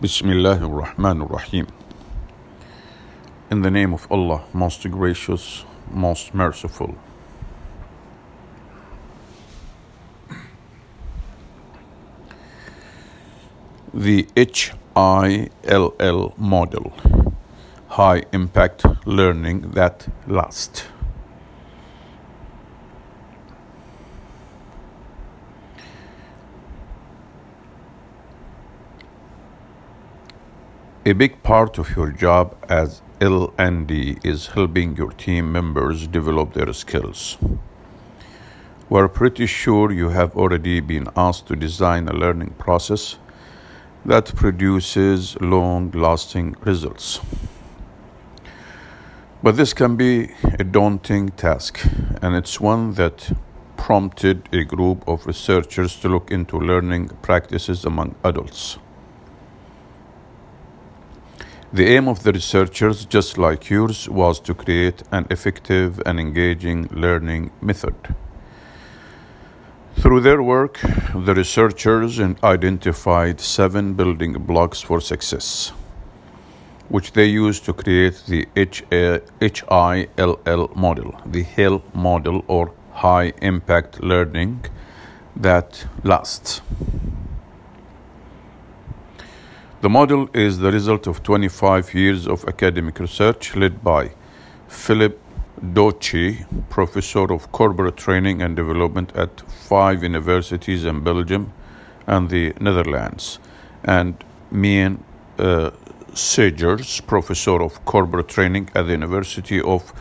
Bismillah ar-Rahman ar-Rahim. In the name of Allah, most gracious, most merciful. The HILL model, high impact learning that lasts. A big part of your job as L&D is helping your team members develop their skills. We're pretty sure you have already been asked to design a learning process that produces long lasting results. But this can be a daunting task, and it's one that prompted a group of researchers to look into learning practices among adults. The aim of the researchers, just like yours, was to create an effective and engaging learning method. Through their work, the researchers identified seven building blocks for success, which they used to create the HILL model, the HILL model or high impact learning that lasts. The model is the result of 25 years of academic research led by Filip Dochy, professor of corporate training and development at five universities in Belgium and the Netherlands, and Mien uh, Segers, professor of corporate training at the University of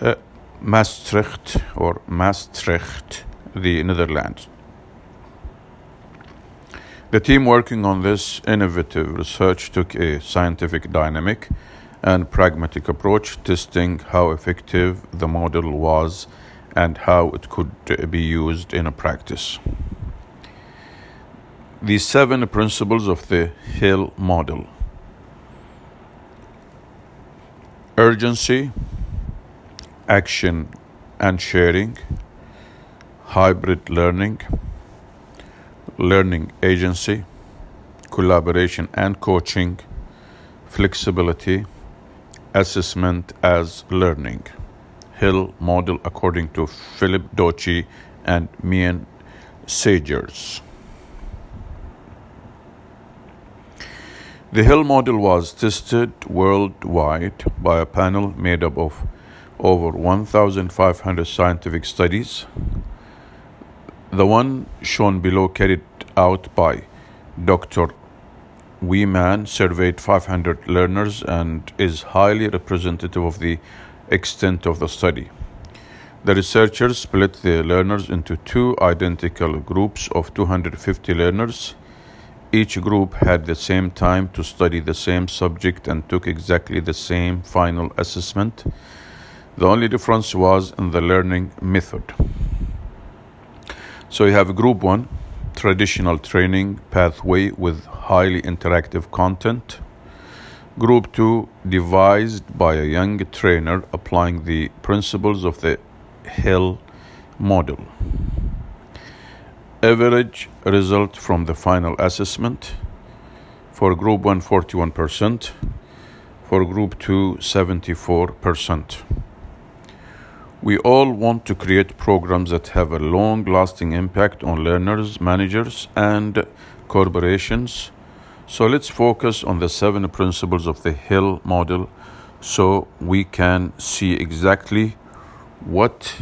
uh, Maastricht or Maastricht, the Netherlands. The team working on this innovative research took a scientific, dynamic, and pragmatic approach, testing how effective the model was and how it could be used in a practice. The seven principles of the Hill model urgency, action and sharing, hybrid learning learning agency, collaboration and coaching, flexibility, assessment as learning. Hill model according to Filip Dochy and Mien Segers. The Hill model was tested worldwide by a panel made up of over 1,500 scientific studies. The one shown below carried out by Dr. Weeman surveyed 500 learners and is highly representative of the extent of the study. The researchers split the learners into two identical groups of 250 learners. Each group had the same time to study the same subject and took exactly the same final assessment. The only difference was in the learning method. So you have group one, traditional training pathway with highly interactive content. Group 2 devised by a young trainer applying the principles of the Hill model. Average result from the final assessment for group 1 41%, for group 2 74%. We all want to create programs that have a long lasting impact on learners, managers, and corporations. So let's focus on the seven principles of the Hill model so we can see exactly what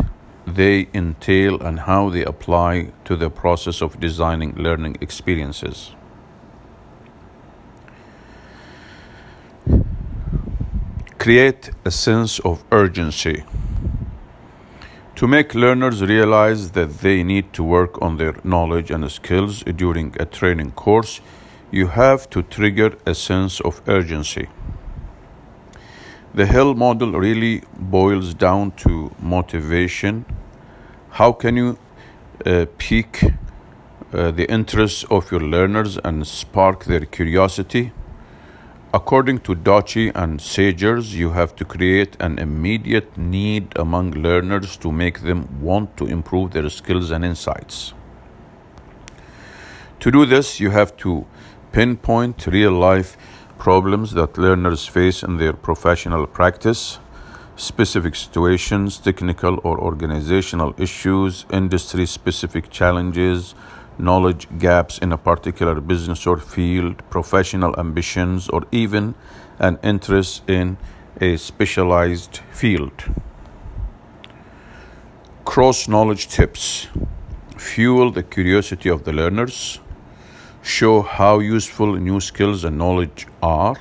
they entail and how they apply to the process of designing learning experiences. Create a sense of urgency. To make learners realize that they need to work on their knowledge and skills during a training course, you have to trigger a sense of urgency. The Hill model really boils down to motivation. How can you uh, pique uh, the interest of your learners and spark their curiosity? According to Dochy and Segers, you have to create an immediate need among learners to make them want to improve their skills and insights. To do this, you have to pinpoint real life problems that learners face in their professional practice, specific situations, technical or organizational issues, industry specific challenges, knowledge gaps in a particular business or field, professional ambitions, or even an interest in a specialized field. CrossKnowledge tips fuel the curiosity of the learners, show how useful new skills and knowledge are,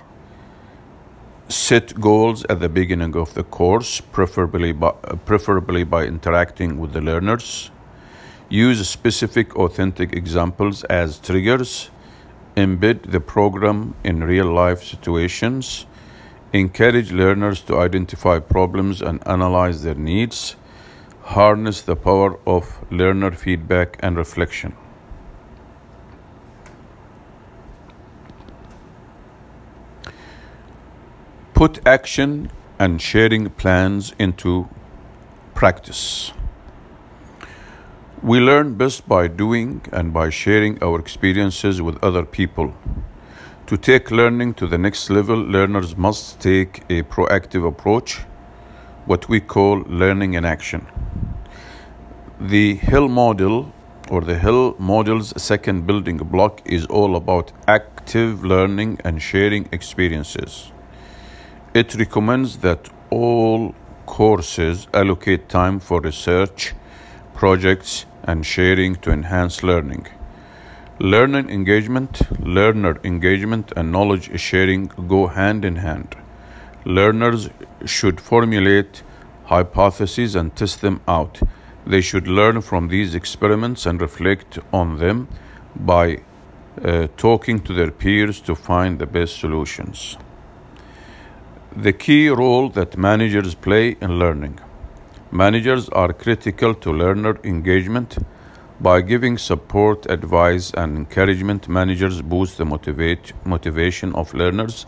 set goals at the beginning of the course, preferably by, preferably by interacting with the learners, use specific authentic examples as triggers, embed the program in real life situations, encourage learners to identify problems and analyze their needs, harness the power of learner feedback and reflection. Put action and sharing plans into practice. We learn best by doing and by sharing our experiences with other people. To take learning to the next level, learners must take a proactive approach, what we call learning in action. The Hill model or the Hill model's second building block is all about active learning and sharing experiences. It recommends that all courses allocate time for research, projects, and sharing to enhance learning. Learning engagement, learner engagement, and knowledge sharing go hand in hand. Learners should formulate hypotheses and test them out they should learn from these experiments and reflect on them by uh, talking to their peers to find the best solutions. The key role that managers play in learning. Managers are critical to learner engagement. By giving support, advice, and encouragement, managers boost the motivate, motivation of learners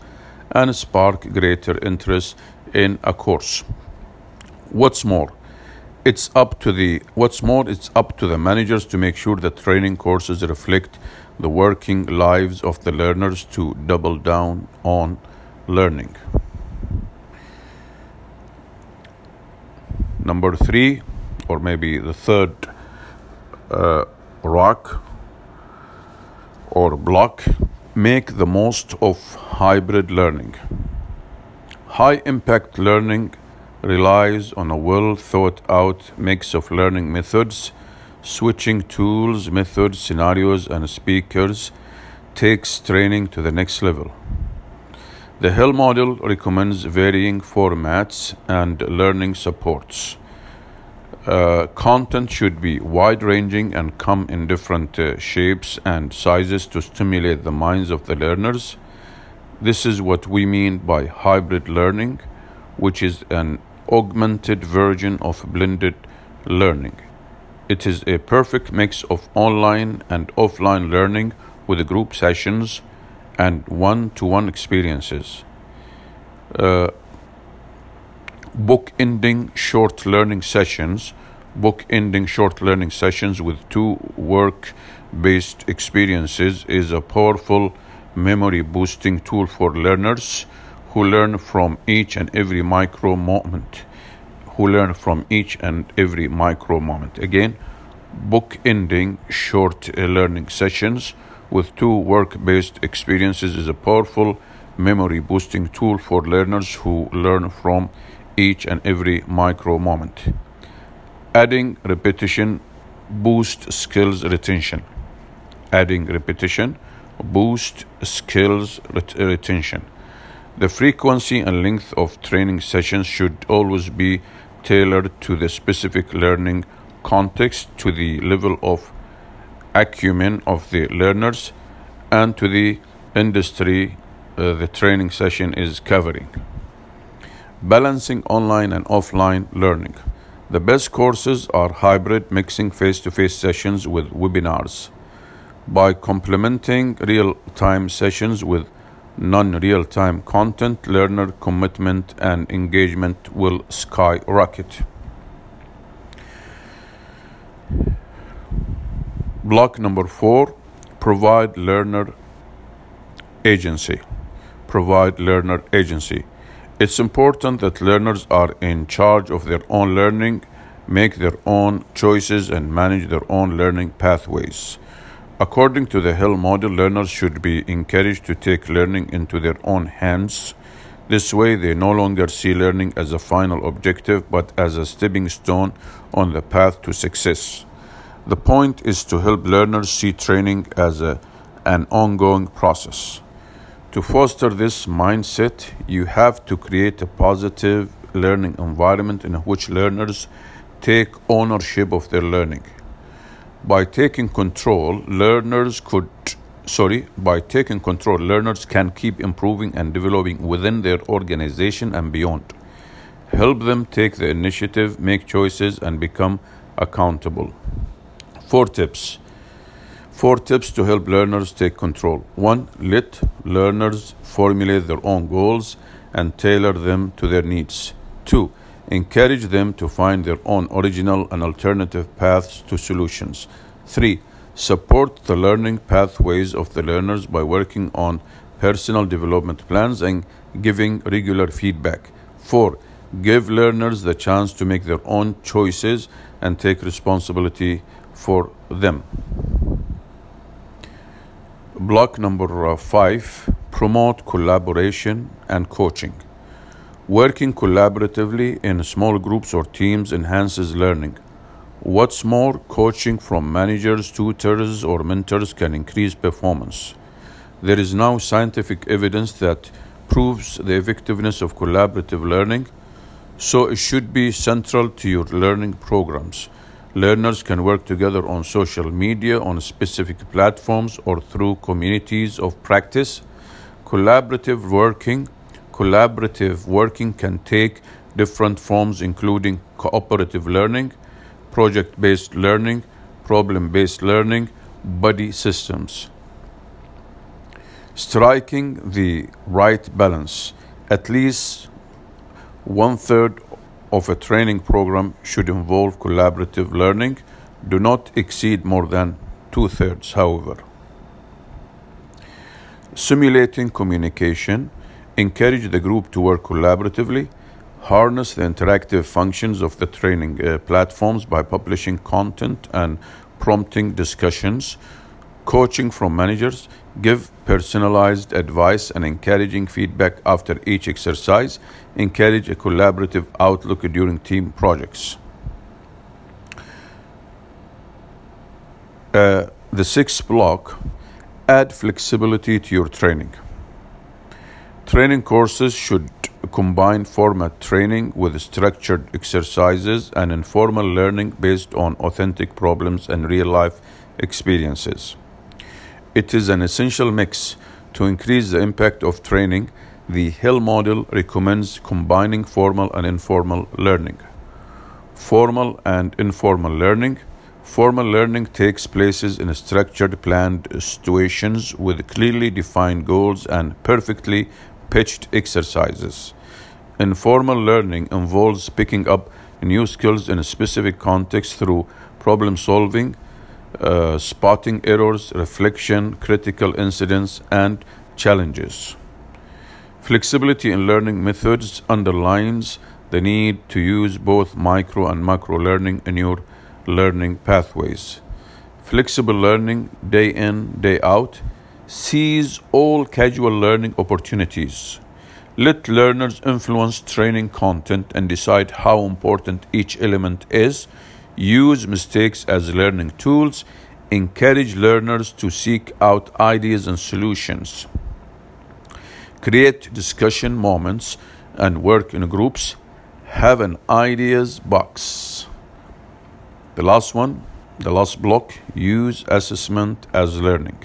and spark greater interest in a course. What's more, it's up to the what's more it's up to the managers to make sure that training courses reflect the working lives of the learners to double down on learning number 3 or maybe the third uh, rock or block make the most of hybrid learning high impact learning relies on a well thought out mix of learning methods, switching tools, methods, scenarios, and speakers takes training to the next level. The Hill model recommends varying formats and learning supports. Uh, content should be wide ranging and come in different uh, shapes and sizes to stimulate the minds of the learners. This is what we mean by hybrid learning, which is an augmented version of blended learning. It is a perfect mix of online and offline learning with group sessions and one to one experiences. Uh, book ending short learning sessions, book ending short learning sessions with two work based experiences is a powerful memory boosting tool for learners who learn from each and every micro moment. Who learn from each and every micro moment. Again, book ending short learning sessions with two work based experiences is a powerful memory boosting tool for learners who learn from each and every micro moment. Adding repetition boosts skills retention. Adding repetition boosts skills ret- retention. The frequency and length of training sessions should always be tailored to the specific learning context, to the level of acumen of the learners, and to the industry uh, the training session is covering. Balancing online and offline learning. The best courses are hybrid, mixing face to face sessions with webinars. By complementing real time sessions with non real time content, learner commitment and engagement will skyrocket. Block number four provide learner agency. Provide learner agency. It's important that learners are in charge of their own learning, make their own choices, and manage their own learning pathways. According to the Hill model, learners should be encouraged to take learning into their own hands. This way, they no longer see learning as a final objective but as a stepping stone on the path to success. The point is to help learners see training as a, an ongoing process. To foster this mindset, you have to create a positive learning environment in which learners take ownership of their learning. By taking control, learners could sorry, by taking control, learners can keep improving and developing within their organization and beyond. Help them take the initiative, make choices, and become accountable. Four tips. Four tips to help learners take control. One, let learners formulate their own goals and tailor them to their needs. Two, Encourage them to find their own original and alternative paths to solutions. 3. Support the learning pathways of the learners by working on personal development plans and giving regular feedback. 4. Give learners the chance to make their own choices and take responsibility for them. Block number uh, 5 Promote collaboration and coaching. Working collaboratively in small groups or teams enhances learning. What's more, coaching from managers, tutors, or mentors can increase performance. There is now scientific evidence that proves the effectiveness of collaborative learning, so it should be central to your learning programs. Learners can work together on social media, on specific platforms, or through communities of practice. Collaborative working collaborative working can take different forms, including cooperative learning, project based learning, problem based learning, buddy systems. Striking the right balance. At least one third of a training program should involve collaborative learning. Do not exceed more than two thirds, however. Simulating communication encourage the group to work collaboratively, harness the interactive functions of the training uh, platforms by publishing content and prompting discussions, coaching from managers, give personalized advice and encouraging feedback after each exercise, encourage a collaborative outlook during team projects. Uh, the sixth block add flexibility to your training. Training courses should combine format training with structured exercises and informal learning based on authentic problems and real life experiences. It is an essential mix to increase the impact of training. The Hill model recommends combining formal and informal learning. Formal and informal learning. Formal learning takes places in structured, planned situations with clearly defined goals and perfectly pitched exercises. Informal learning involves picking up new skills in a specific context through problem solving, uh, spotting errors, reflection, critical incidents, and challenges. Flexibility in learning methods underlines the need to use both micro and macro learning in your learning pathways. Flexible learning, day in, day out, Seize all casual learning opportunities. Let learners influence training content and decide how important each element is. Use mistakes as learning tools. Encourage learners to seek out ideas and solutions. Create discussion moments and work in groups. Have an ideas box. The last one, the last block, use assessment as learning.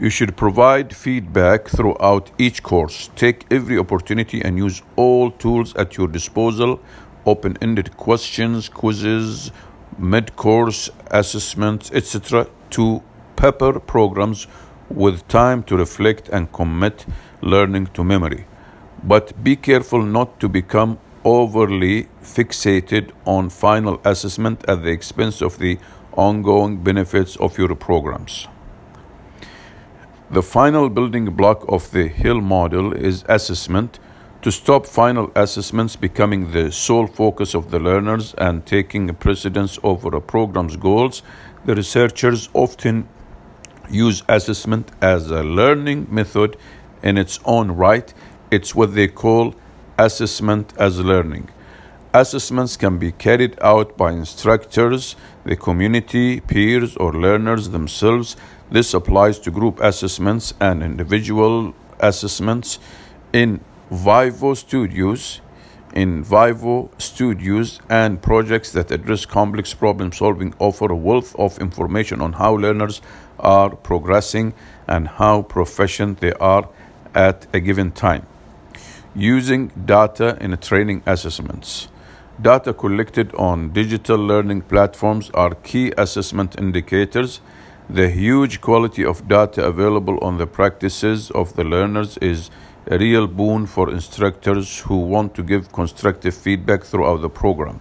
You should provide feedback throughout each course. Take every opportunity and use all tools at your disposal open ended questions, quizzes, mid course assessments, etc. to pepper programs with time to reflect and commit learning to memory. But be careful not to become overly fixated on final assessment at the expense of the ongoing benefits of your programs. The final building block of the Hill model is assessment to stop final assessments becoming the sole focus of the learners and taking precedence over a program's goals. The researchers often use assessment as a learning method in its own right. It's what they call assessment as learning. Assessments can be carried out by instructors, the community, peers, or learners themselves. This applies to group assessments and individual assessments in vivo studies, in vivo studies, and projects that address complex problem solving offer a wealth of information on how learners are progressing and how proficient they are at a given time. Using data in training assessments. Data collected on digital learning platforms are key assessment indicators. The huge quality of data available on the practices of the learners is a real boon for instructors who want to give constructive feedback throughout the program.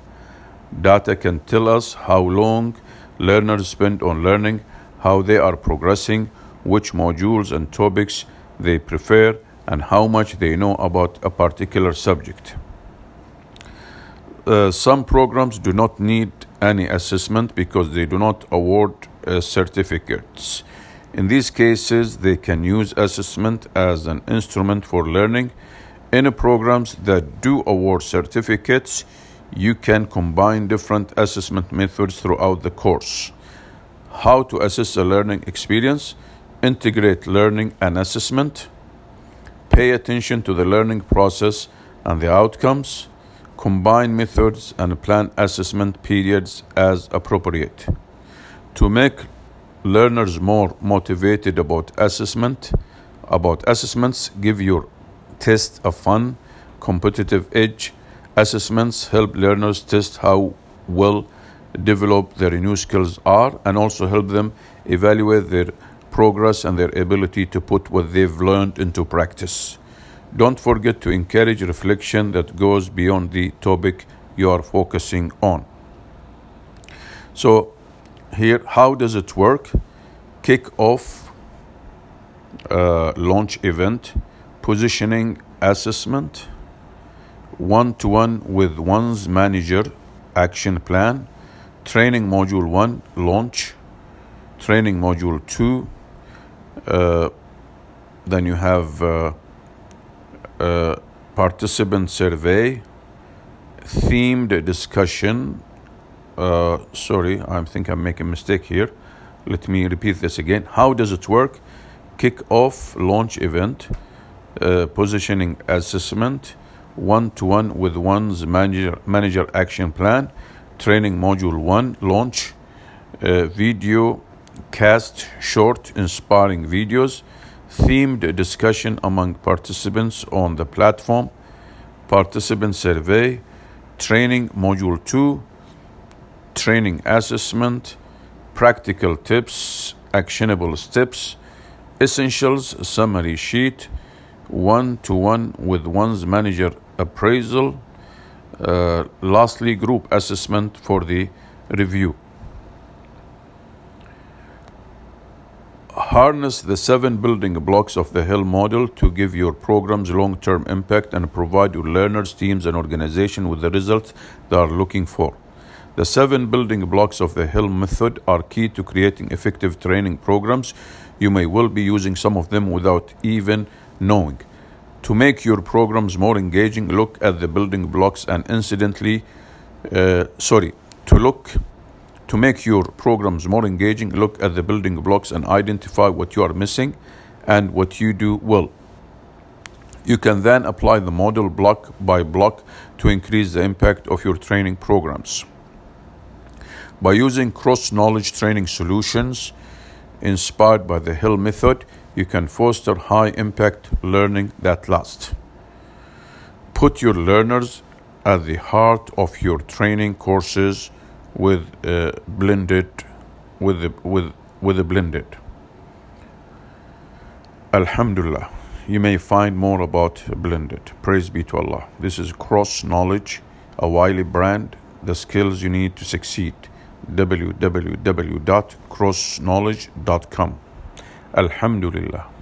Data can tell us how long learners spend on learning, how they are progressing, which modules and topics they prefer, and how much they know about a particular subject. Uh, some programs do not need any assessment because they do not award uh, certificates. In these cases, they can use assessment as an instrument for learning. In programs that do award certificates, you can combine different assessment methods throughout the course. How to assess a learning experience, integrate learning and assessment, pay attention to the learning process and the outcomes, combine methods and plan assessment periods as appropriate. To make learners more motivated about assessment about assessments give your test a fun competitive edge. Assessments help learners test how well developed their new skills are and also help them evaluate their progress and their ability to put what they've learned into practice. Don't forget to encourage reflection that goes beyond the topic you are focusing on. So here how does it work? Kick off uh, launch event positioning assessment one to one with one's manager action plan training module 1 launch training module 2 uh, then you have uh, uh participant survey themed discussion uh, sorry, I think I'm making a mistake here. Let me repeat this again. How does it work? Kick off launch event, uh, positioning assessment, one to one with one's manager, manager action plan, training module one, launch, uh, video cast short inspiring videos, themed discussion among participants on the platform, participant survey, training module two, training assessment, practical tips, actionable steps, essentials summary sheet, one to one with one's manager appraisal, uh, lastly, group assessment for the review. Harness the seven building blocks of the Hill model to give your programs long term impact and provide your learners, teams, and organization with the results they are looking for. The seven building blocks of the Hill method are key to creating effective training programs. You may well be using some of them without even knowing. To make your programs more engaging, look at the building blocks and incidentally, uh, sorry, to look to make your programs more engaging, look at the building blocks and identify what you are missing and what you do well. You can then apply the model block by block to increase the impact of your training programs. By using CrossKnowledge training solutions inspired by the Hill method, you can foster high impact learning that lasts. Put your learners at the heart of your training courses with uh, blended with the, with with a blended. Alhamdulillah. You may find more about blended. Praise be to Allah. This is CrossKnowledge, a Wiley brand, the skills you need to succeed www.crossknowledge.com. Alhamdulillah.